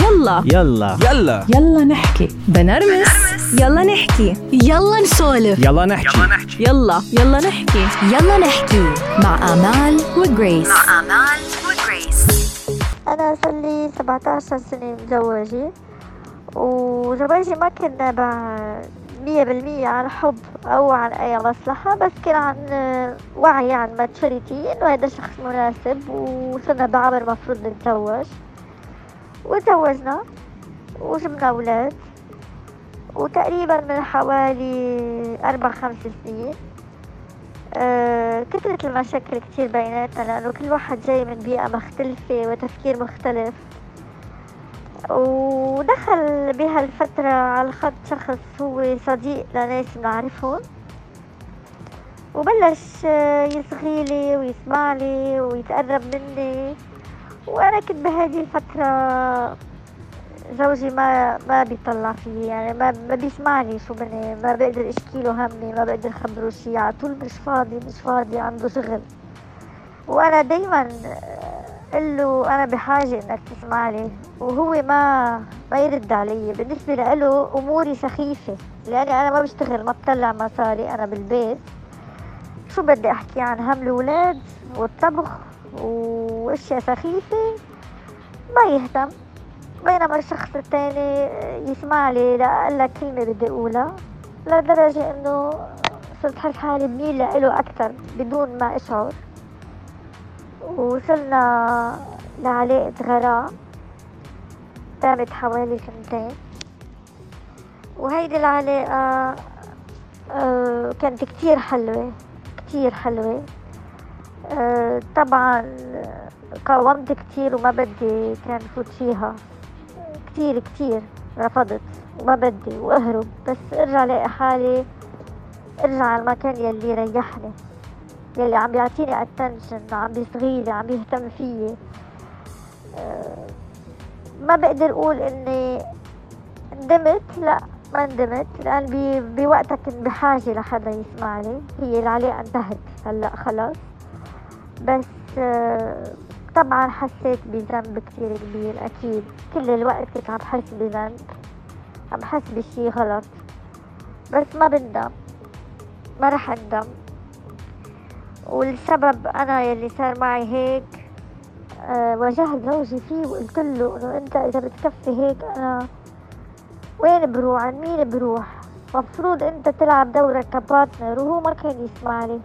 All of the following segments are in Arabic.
يلا. يلا. يلا. يلا نحكي. بنرمس. يلا نحكي. يلا نسولف. يلا نحكي. يلا يلا. نحكي. يلا نحكي. مع آمال وجريس. آمال وجريس. أنا صار لي 17 سنة متزوجة. وزواجي ما كان نابع مية بالمية عن حب أو عن أي مصلحة بس كان عن وعي عن ماتشوريتي إنه هذا شخص مناسب وصرنا بعمر مفروض نتزوج. وتزوجنا وجبنا أولاد وتقريبا من حوالي أربع خمس سنين. آه، كثرت المشاكل كتير بيناتنا لأنه كل واحد جاي من بيئة مختلفة وتفكير مختلف. ودخل بهالفترة على الخط شخص هو صديق لناس بنعرفهم. وبلش يصغي لي ويسمع لي ويتقرب مني. كنت بهذه الفترة زوجي ما ما بيطلع فيي يعني ما ما بيسمعني شو بدي ما بقدر أشكي له همي ما بقدر خبره شي على طول مش فاضي مش فاضي عنده شغل. وأنا دايما له أنا بحاجة إنك تسمع لي وهو ما ما يرد علي. بالنسبة له أموري سخيفة لأني أنا ما بشتغل ما بطلع مصاري أنا بالبيت. شو بدي أحكي عن هم الأولاد والطبخ؟ وأشياء سخيفة ما يهتم. بينما الشخص الثاني يسمع لي لأقل كلمة بدي أقولها لدرجة إنه صرت حس حالي بميل له أكثر بدون ما أشعر. وصلنا لعلاقة غراء دامت حوالي سنتين. وهيدي العلاقة آه، كانت كتير حلوة كتير حلوة. طبعا قاومت كتير وما بدي كان فوت فيها كتير كتير رفضت وما بدي وأهرب. بس أرجع لاقي حالي أرجع على المكان يلي يريحني يلي عم بيعطيني attention عم بيصغيلي عم يهتم فيي. أه ما بقدر أقول إني ندمت لا ما ندمت لأن بوقتها كنت بحاجة لحدا يسمع لي هي العلاقة انتهت. هلأ خلص بس أه طبعا حسيت بذنب كتير كبير أكيد. كل الوقت كنت عم بحس بذنب عم بحس بشي غلط. بس ما بندم. ما رح أندم. والسبب أنا يلي صار معي هيك أه واجهت زوجي فيه وقلت له إنه أنت إذا بتكفي هيك أنا وين بروح؟ عن مين بروح؟ مفروض أنت تلعب دورك كبارتنر وهو ما كان يسمع لي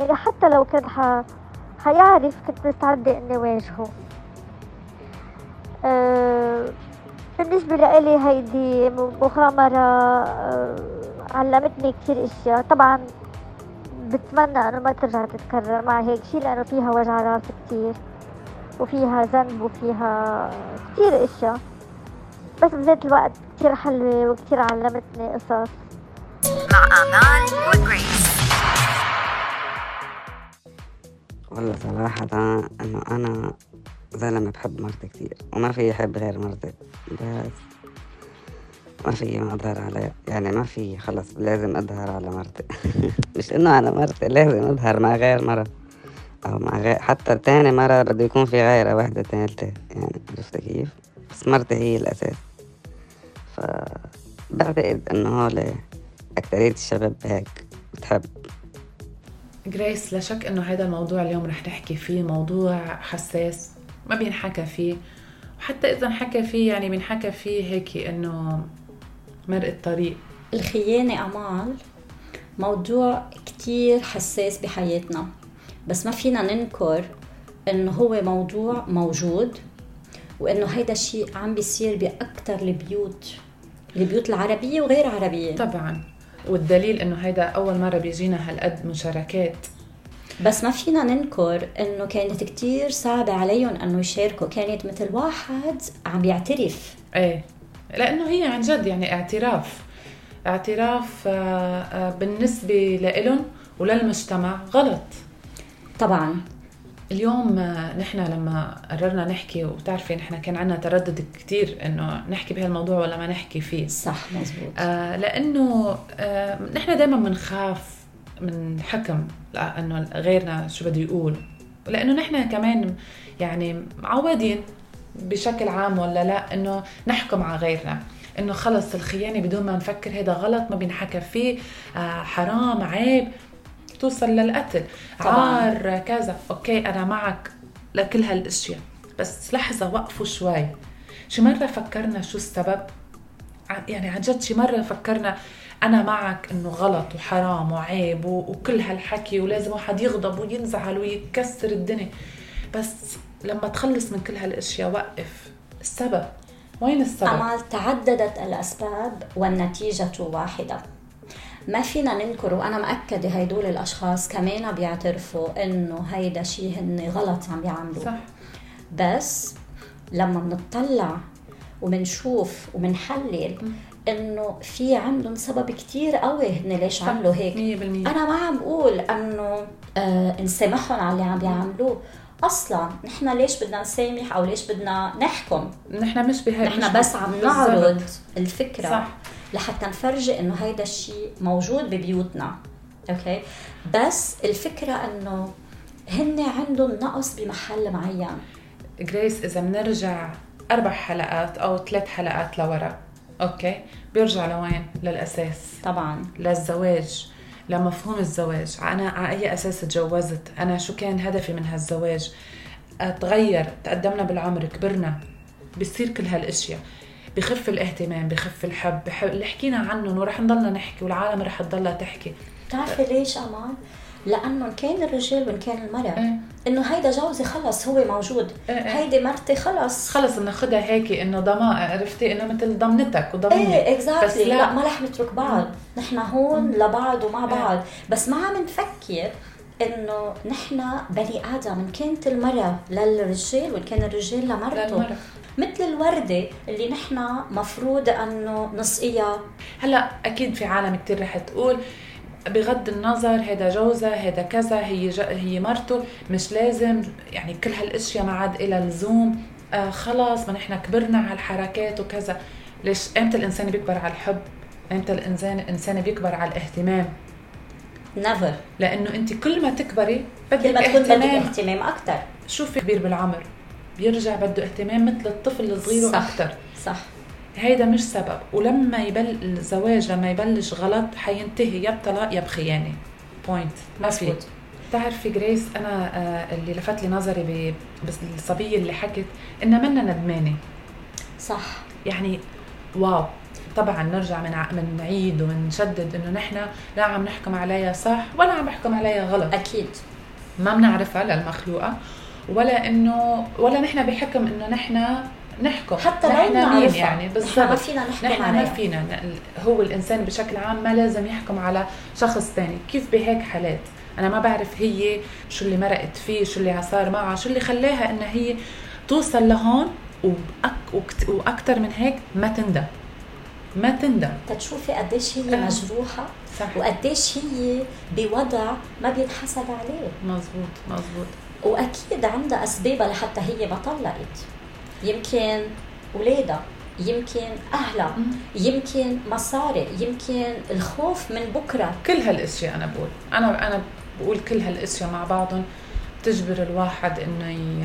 يعني حتى لو كان حيعرف كنت مستعدة إني واجهه بالنسبة لإلي هيدي مغامرة أه علمتني كتير إشياء. طبعا بتمنى إنه ما ترجع تتكرر معي هيك شي لأنه فيها وجع راس كتير وفيها ذنب وفيها كتير إشياء. بس بذات الوقت كتير حلوة وكتير علمتني قصص. مع آمال وجريس والله صراحة إنه أنا زلمة بحب مرتي كتير وما في يحب غير مرتي بس ما في ما أظهر على يعني ما في خلص لازم أظهر على مرتي. مش إنه أنا مرتي لازم أظهر مع غير مرة أو مع غير حتى تاني مرة بده يكون في غيرها واحدة ثالثة يعني عرفت كيف؟ بس مرتي هي الأساس. فبعتقد إنه هول أكترية الشباب هيك بتحب. جريس لا شك إنه هذا الموضوع اليوم رح نحكي فيه موضوع حساس ما بينحكى فيه. وحتى إذا انحكى فيه يعني بينحكى فيه هيك إنه مرق الطريق. الخيانة أمال موضوع كتير حساس بحياتنا بس ما فينا ننكر إنه هو موضوع موجود وإنه هيدا الشيء عم بيصير باكثر البيوت البيوت العربية وغير عربية. طبعا. والدليل إنه هيدا أول مرة بيجينا هالقد مشاركات. بس ما فينا ننكر إنه كانت كتير صعبة عليهم إنه يشاركوا. كانت مثل واحد عم يعترف. إيه. لأنه هي عن جد يعني اعتراف. اعتراف بالنسبة لإلهم وللمجتمع. غلط. طبعا. اليوم نحن لما قررنا نحكي وبتعرفي نحن كان عندنا تردد كثير إنه نحكي بهالموضوع ولا ما نحكي فيه. صح مزبوط. آه لأنه آه نحن دائما بنخاف من حكم لأنه غيرنا شو بده يقول. لأنه نحن كمان يعني معودين بشكل عام ولا لا إنه نحكم على غيرنا. إنه خلص الخيانة بدون ما نفكر هذا غلط ما بينحكى فيه. آه حرام عيب. توصل للقتل. طبعاً. عار كذا. أوكي أنا معك لكل هالأشياء. بس لحظة وقفوا شوي. شي مرة فكرنا شو السبب؟ يعني عن جد شي مرة فكرنا أنا معك إنه غلط وحرام وعيب وكل هالحكي ولازم واحد يغضب وينزعل ويكسر الدنيا. بس لما تخلص من كل هالأشياء وقف. السبب. وين السبب؟ أمال تعددت الأسباب والنتيجة واحدة. ما فينا ننكر وأنا مأكدة هيدول الأشخاص كمان بيعترفوا إنه هيدا شيء هن غلط عم بيعملوه صح. بس لما بنطلع وبنشوف وبنحلل إنه في عندهم سبب كتير قوي هن ليش. عملوا هيك. 100% أنا ما عم بقول إنه آه نسامحهم على اللي عم بيعملوه. أصلا نحن ليش بدنا نسامح أو ليش بدنا نحكم؟ نحن مش بهي نحن بس عم. نعرض الفكرة. صح. لحتى نفرجي إنه هيدا الشيء موجود ببيوتنا أوكي؟ بس الفكرة إنه هن عندهم نقص بمحل معين. جريس إذا بنرجع أربع حلقات أو ثلاث حلقات لورا okay؟ بيرجع لوين؟ للأساس. طبعا. للزواج لمفهوم الزواج. أنا على أي أساس تجوزت؟ أنا شو كان هدفي من هالزواج؟ أتغير تقدمنا بالعمر كبرنا بصير كل هالأشياء. بخف الاهتمام بخف الحب بحب اللي حكينا عنهم ورح نضلنا نحكي والعالم رح تضلها تحكي بتعرفي ليش أمان؟ لأنه كان الرجال وإن كان المرأة إيه. إنه هيدا جوزي خلص هو موجود إيه إيه. هيدي مرتي خلص خلص بناخدها هيك إنه ضمان عرفتي إنه مثل ضمنتك وضمني إيه اكزاكتلي بس لا. لا. ما رح نترك بعض نحن هون لبعض ومع بعض بس ما عم نفكر إنه نحن بني آدم إن كانت المرأة للرجال وإن كان الرجال لمرته. مثل الوردة اللي نحن مفروض أنه نسقيها. هلا أكيد في عالم كتير رح تقول بغض النظر هذا جوزها هذا كذا هي. هي مرته مش لازم يعني كل هالأشياء ما عاد إلها لزوم آه خلاص ما نحن كبرنا على الحركات وكذا. ليش؟ إمتى الإنسان بيكبر على الحب؟ إمتى الانسان الانسان بيكبر على الاهتمام؟ نيفر لأنه أنت كل ما تكبري كل بدك ما تكون بدك اهتمام. أكثر شوفي كبير بالعمر. بيرجع بده اهتمام مثل الطفل الصغير صح. وأكثر صح. هيدا مش سبب. ولما يبل الزواج لما يبلش غلط حينتهي يا بطلاق يا بخيانة. point ما في. بتعرفي جريس أنا آه، اللي لفت لي نظري ب- بس الصبيه اللي حكت إنها منا ندمانة. صح. يعني wow. طبعا نرجع من نعيد ونشدد إنه نحن لا عم نحكم عليها صح ولا عم نحكم عليها غلط. أكيد. ما بنعرفها للمخلوقه ولا إنه ولا نحن بحكم إنه نحن نحكم. حتى لو بنعرفها يعني؟ نحن بالضبط. ما فينا نحكم نحن ما عليها. فينا. ن- هو الإنسان بشكل عام ما لازم يحكم على شخص ثاني كيف بهيك حالات؟ أنا ما بعرف هي شو اللي مرقت فيه شو اللي صار معها شو اللي خلاها إنها هي توصل لهون وأك وكت- وأكثر من هيك ما تندم. ما تندم. تتشوفي قديش هي آه. مجروحة صح. وقديش هي بوضع ما بينحسد عليه. مزبوط مزبوط وأكيد عندها اسبابها لحتى هي ما طلقت. يمكن اولادها يمكن أهلها يمكن مصاري يمكن الخوف من بكرة. كل هالأشياء أنا بقول. أنا أنا بقول كل هالأشياء مع بعضهم بتجبر الواحد إنه ي...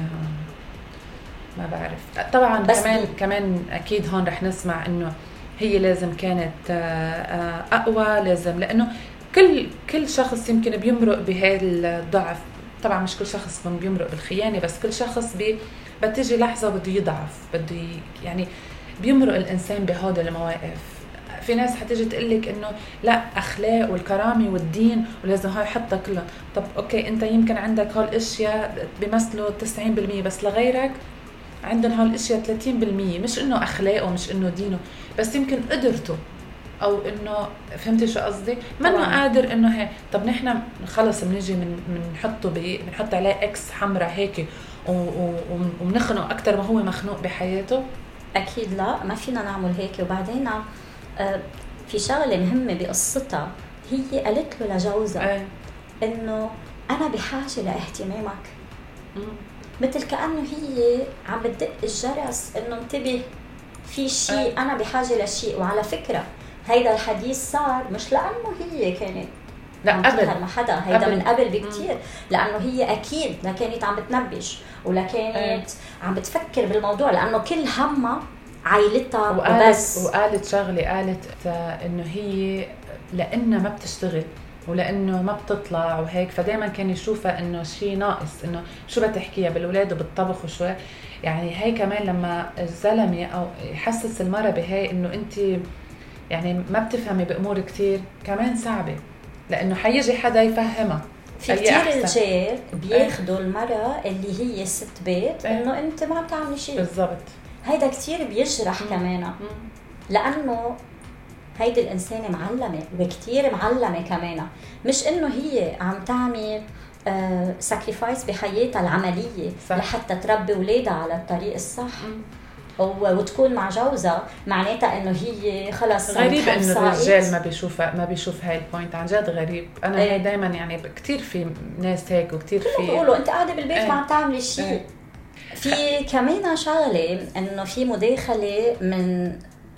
ما بعرف. طبعا بس كمان كمان أكيد هون رح نسمع إنه هي لازم كانت آه، آه، أقوى لازم لأنه كل كل شخص يمكن بيمرق بهذا الضعف طبعا مش كل شخص بيمرق بالخيانة بس كل شخص بي بتجي لحظة بده يضعف بده يعني بيمرق الإنسان بهذا المواقف. في ناس حتيجي تقول لك إنه لا أخلاق والكرامة والدين ولازم هاي حطها كلها. طب okay أنت يمكن عندك هول الاشياء بيمثلوا 90% بس لغيرك عندهم هول الاشياء 30% مش إنه أخلاقه مش إنه دينه بس يمكن قدرته أو إنه فهمتي شو قصدي؟ ما إنه طبعاً. قادر إنه هيك طب نحن خلص بنيجي من بنحطه بنحط عليه إكس حمراء هيك و- و- وبنخنقه أكثر ما هو مخنوق بحياته أكيد لا ما فينا نعمل هيك وبعدين آه، في شغلة مهمة بقصتها هي قالت له لجوزها إيه إنه أنا بحاجة لإهتمامك. مثل كأنه هي عم بتدق الجرس إنه انتبه في شيء أي. أنا بحاجة لشيء وعلى فكرة هيدا الحديث صار مش لأنه هي كانت لا، عم قبل. مع حدا هيدا قبل. من قبل بكتير لأنه هي أكيد لا كانت عم بتنبش ولا كانت إيه. عم بتفكر بالموضوع لأنه كل همها عائلتها وقالت وبس وقالت شغلة قالت آه، إنه هي لأنها ما بتشتغل ولأنه ما بتطلع وهيك فدائما كان يشوفها إنه شيء ناقص إنه شو بتحكيها بالأولاد وبالطبخ وشو. يعني هي كمان لما الزلمة أو يحسس المرأة بهي إنه أنت يعني ما بتفهمي بأمور كتير كمان صعبة. لأنه حيجي حدا يفهمها. في كثير. رجال بياخذوا المرأة اللي هي ست بيت إيه. إنه أنت ما بتعملي شيء. بالضبط. هيدا كثير بيجرح كمان لأنه هيدي الإنسانة معلمة وكثير معلمة كمان مش إنه هي عم تعمل sacrifice بحياتها العملية صح. لحتى تربي أولادها على الطريق الصح و- وتكون مع جوزها معناتها إنه هي خلص غريب إنه الرجال. ما بيشوف ما بيشوف هاي ال point عن جد غريب أنا. هي دائما يعني كثير في ناس هيك وكثير في بيقولوا أنت قاعدة بالبيت إيه. ما عم تعملي شيء إيه. في كمان شغلة إنه في مداخلة من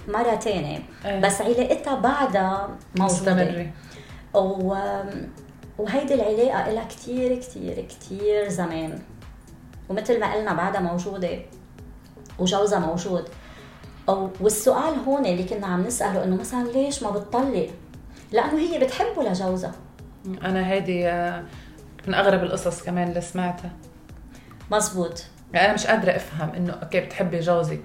مرة تانية إيه. بس علاقتها بعدها موجودة. مستمرة. و... وهيدي العلاقة لها كتير كتير كتير زمان. ومثل ما قلنا بعدها موجودة. وجوزها موجود. أو والسؤال هون اللي كنا عم نسأله إنه مثلا ليش ما بتطلق؟ لأنه هي بتحبه لجوزها. أنا هيدي آه، من أغرب القصص كمان اللي سمعتها. مزبوط. يعني أنا مش قادرة أفهم إنه okay بتحبي جوزك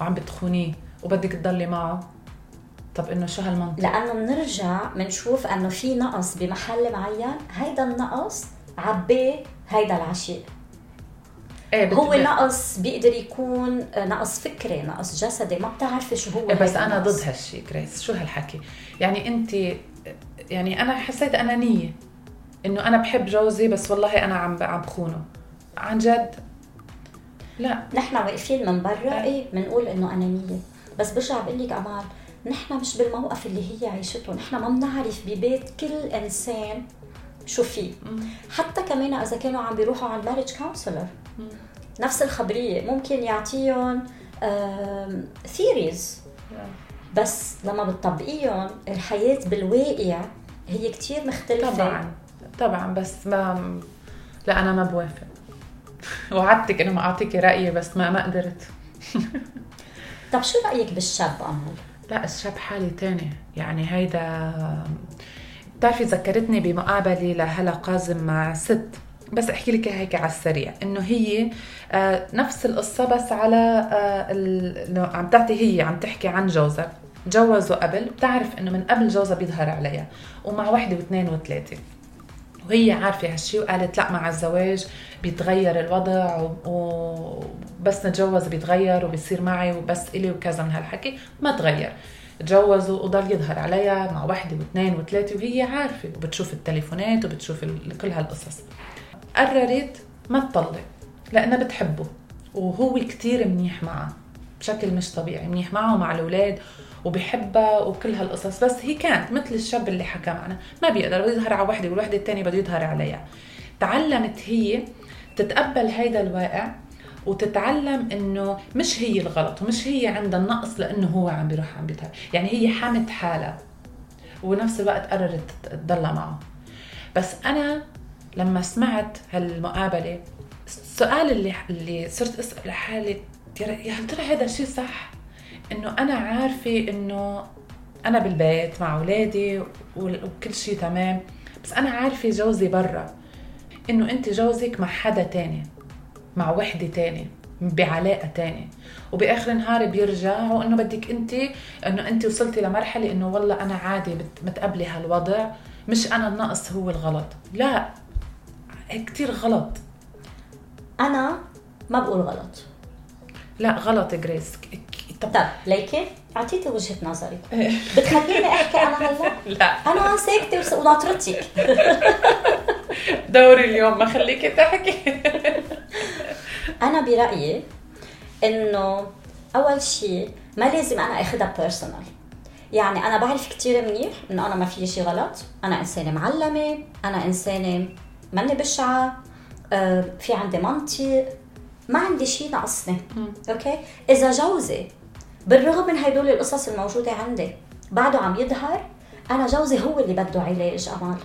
وعم بتخونيه. وبدك تضلي معه. طب إنه شو هالمنطق؟ لأنه بنرجع بنشوف إنه في نقص بمحل معين هيدا النقص عباه هيدا العشيق. إيه هو نقص بيقدر يكون نقص فكري نقص جسدي ما بتعرفي شو هو إيه بس أنا. ضد هالشيء جريس شو هالحكي؟ يعني أنت يعني أنا حسيت انانيه إنه أنا بحب جوزي بس والله أنا عم عم بخونه. عن جد؟ لا. نحن واقفين من برا إيه. إيه بنقول إنه انانيه بس برجع بقول لك امال نحن مش بالموقف اللي هي عايشته نحن ما بنعرف ببيت كل إنسان شو فيه. حتى كمان إذا كانوا عم بيروحوا على ال marriage counselor نفس الخبرية ممكن يعطيهم ثيريز بس لما بتطبقيهم الحياة بالواقع هي كتير مختلفة. طبعا. طبعا. بس ما لا أنا ما بوافق. وعدتك إنه ما أعطيكي رأيي بس ما ما قدرت. طب شو رأيك بالشاب امل لا الشاب حالي تاني. يعني هيدا بتعرفي ذكرتني بمقابلة لهلا قازم مع ست. بس احكي لك هيك على السريع. إنه هي آه نفس القصة بس على آه إنه عم تعطي هي عم تحكي عن جوزها. تجوزوا قبل. بتعرف إنه من قبل جوزها بيظهر عليها. ومع وحدة واثنين وثلاثة. وهي عارفة هالشي وقالت لا مع الزواج بيتغير الوضع وبس نتجوز بيتغير وبيصير معي وبس إلي وكذا من هالحكي ما تغير. تجوزوا وضل يظهر عليها مع وحدة واثنين وثلاثة وهي عارفة وبتشوف التليفونات وبتشوف كل هالقصص. قررت ما تطلق لأنها بتحبه وهو كتير منيح معها بشكل مش طبيعي منيح معها ومع الأولاد وبحبها وكل هالقصص. بس هي كانت مثل الشاب اللي حكى معنا. ما بيقدر بده يظهر على وحدة والوحدة الثانية بده يظهر عليها. تعلمت هي تتقبل هيدا الواقع وتتعلم إنه مش هي الغلط ومش هي عندها النقص لإنه هو عم بيروح عم بيظهر يعني هي حمت حالها ونفس الوقت قررت تضلها معه. بس أنا لما سمعت هالمقابلة السؤال اللي اللي صرت أسأل حالي يا هل ترى هذا الشيء صح؟ إنه أنا عارفة إنه أنا بالبيت مع أولادي وكل شيء تمام بس أنا عارفة جوزي برا إنه أنت جوزك مع حدا تاني مع وحدة تاني بعلاقة تانية وبآخر النهار بيرجع وانه بدك أنت إنه أنت وصلتي لمرحلة إنه والله أنا عادي متقبله هالوضع مش أنا النقص هو الغلط. لا كثير غلط. أنا ما بقول غلط. لا غلط جريس. طب طب ليكي أعطيتي وجهة نظرك. بتخليني أحكي أنا هلا لا. أنا ساكتة وناطرتك. دوري اليوم ما خليكي تحكي. أنا برأيي إنه أول شيء ما لازم أنا أخذها personal يعني أنا بعرف كتير منيح إنه أنا ما في شيء غلط. أنا إنسانة متعلمة أنا إنسانة ماني بشعة آه، في عندي منطق. ما عندي شيء ناقصني. okay؟ إذا جوزي بالرغم من هدول القصص الموجودة عندي بعده عم يظهر أنا جوزي هو اللي بده علاج امال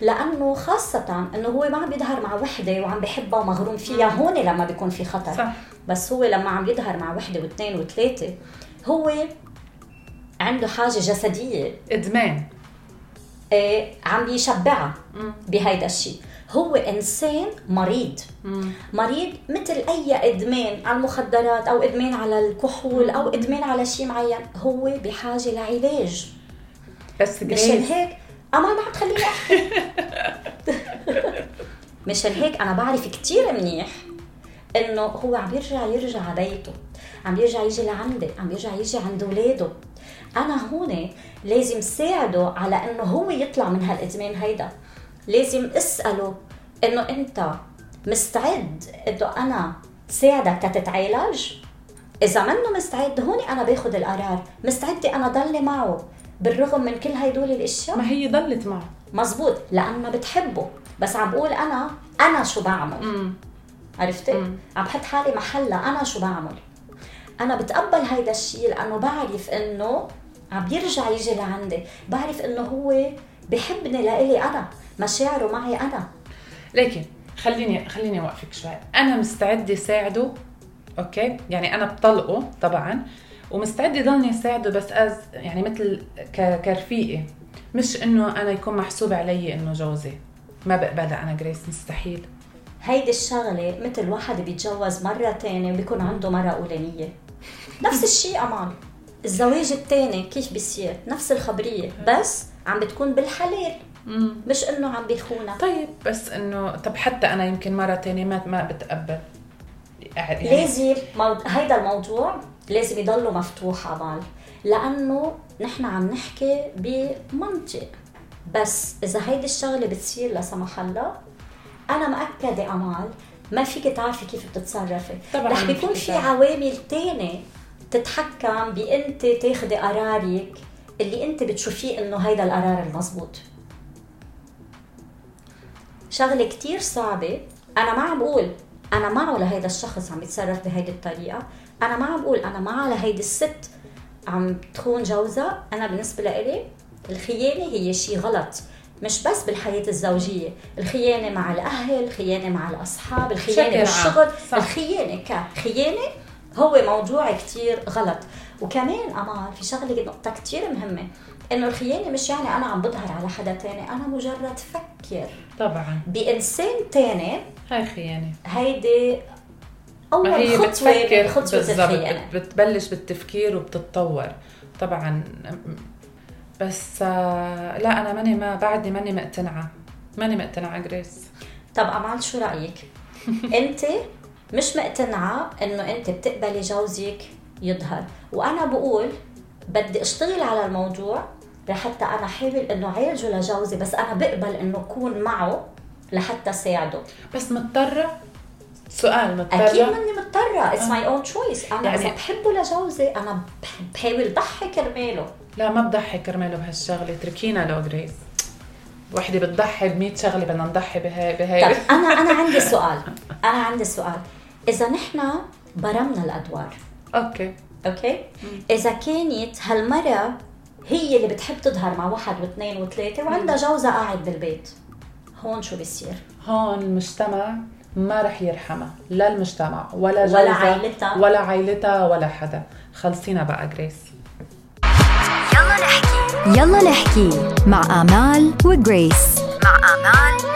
لأنه خاصة إنه هو ما عم يظهر مع وحدة وعم بحبها ومغروم فيها هون لما بيكون في خطر. صح. بس هو لما عم يظهر مع وحدة واثنين وثلاثة هو عنده حاجة جسدية. إدمان. إيه عم يشبعها بهيدا الشيء هو إنسان مريض. مريض مثل أي إدمان على المخدرات أو إدمان على الكحول أو إدمان على شيء معين هو بحاجة لعلاج. بس مشان هيك اما ما عم تخليني أحكي. مشان هيك أنا بعرف كتير منيح إنه هو عم يرجع يرجع على بيته عم يرجع يجي لعندي عم يرجع يجي عند أولاده. أنا هون لازم ساعده على إنه هو يطلع من هالإدمان هيدا. لازم اسأله إنه أنت مستعد إنه أنا ساعدك تتعالج؟ إذا منه مستعد هون أنا باخذ القرار. مستعدة أنا ضلي معه بالرغم من كل هدول الأشياء؟ ما هي ضلت معه. مزبوط لأنه بتحبه. بس عم بقول أنا أنا شو بعمل؟ مم. عرفتي؟ عم بحط حالي محلها أنا شو بعمل؟ أنا بتقبل هيدا الشيء لأنه بعرف إنه عم بيرجع يجي لعندي. بعرف إنه هو بحبني لإلي أنا. مشاعره معي أنا. لكن خليني خليني اوقفك شوي. أنا مستعدة ساعده okay؟ يعني أنا بطلقه طبعا ومستعدة ضلني ساعده بس as يعني مثل ك- كرفيقه مش إنه أنا يكون محسوب علي إنه جوزي. ما بقبلها أنا جريس مستحيل. هيدي الشغلة مثل واحد بيتجوز مرة تانية وبيكون عنده مرة أولانية. نفس الشيء أمان. الزواج التاني كيف بيصير؟ نفس الخبرية. بس عم بتكون بالحلال. مش إنه عم بيخونها طيب بس إنه طب حتى أنا يمكن مره تانية ما ما بتقبل. يعني لازم مو... هيدا الموضوع لازم يضله مفتوح عبال لأنه نحن عم نحكي بمنطق. بس إذا هيدي الشغلة بتصير لا سمح الله أنا مأكدة أمال ما فيك تعرفي كيف بتتصرفي. طبعاً رح بيكون في. عوامل تانية تتحكم بأنت تاخدي قرارك اللي أنت بتشوفيه إنه هيدا القرار المزبوط. شغلة كتير صعبة. أنا ما عم بقول أنا معه لهيدا الشخص عم يتصرف بهيدي الطريقة. أنا ما عم بقول أنا معه لهيدي الست عم تخون جوزها. أنا بالنسبة لإلي الخيانة هي شيء غلط. مش بس بالحياة الزوجية الخيانة مع الأهل الخيانة مع الأصحاب الخيانة. بالشغل. صح. الخيانة كخيانة هو موضوع كتير غلط. وكمان أمال في شغلة نقطة كتير مهمة. إنه الخيانة مش يعني أنا عم بظهر على حدا تاني أنا مجرد فكر. طبعا. بإنسان تاني هاي خيانة. هيدي ما هي خطوة بتفكر بالضبط الخيانة. بتبلش بالتفكير وبتتطور. طبعا بس آه، لا أنا ماني ما بعدني ماني مقتنعة. ماني مقتنعة جريس طب أمال شو رأيك؟ أنت مش مقتنعة إنه أنت بتقبلي جوزك يظهر. وأنا بقول بدي أشتغل على الموضوع لحتى أنا أحاول إنه عالجه لجوزي بس أنا بقبل إنه أكون معه لحتى ساعده. بس مضطرة؟ سؤال مضطرة؟ أكيد ماني مضطرة. it's my own choice أنا يعني- إذا بحبه لجوزي أنا بح- بحاول ضحي كرماله. لا ما بضحي كرماله بهالشغلة. اتركينا لو جريس وحدة بتضحي ب 100 شغلة بدنا نضحي بهاي بهاي. طب أنا أنا عندي سؤال. أنا عندي سؤال. إذا نحن برمنا الأدوار Okay. Okay؟ إذا كانت هالمرة هي اللي بتحب تظهر مع واحد واثنين وثلاثة وعندها جوزها قاعد بالبيت. هون شو بيصير؟ هون المجتمع ما رح يرحمها لا المجتمع ولا ولا جوزها عائلتها. ولا عائلتها ولا حدا. خلصينا بقى جريس يلا نحكي. يلا نحكي مع آمال وجريس مع آمال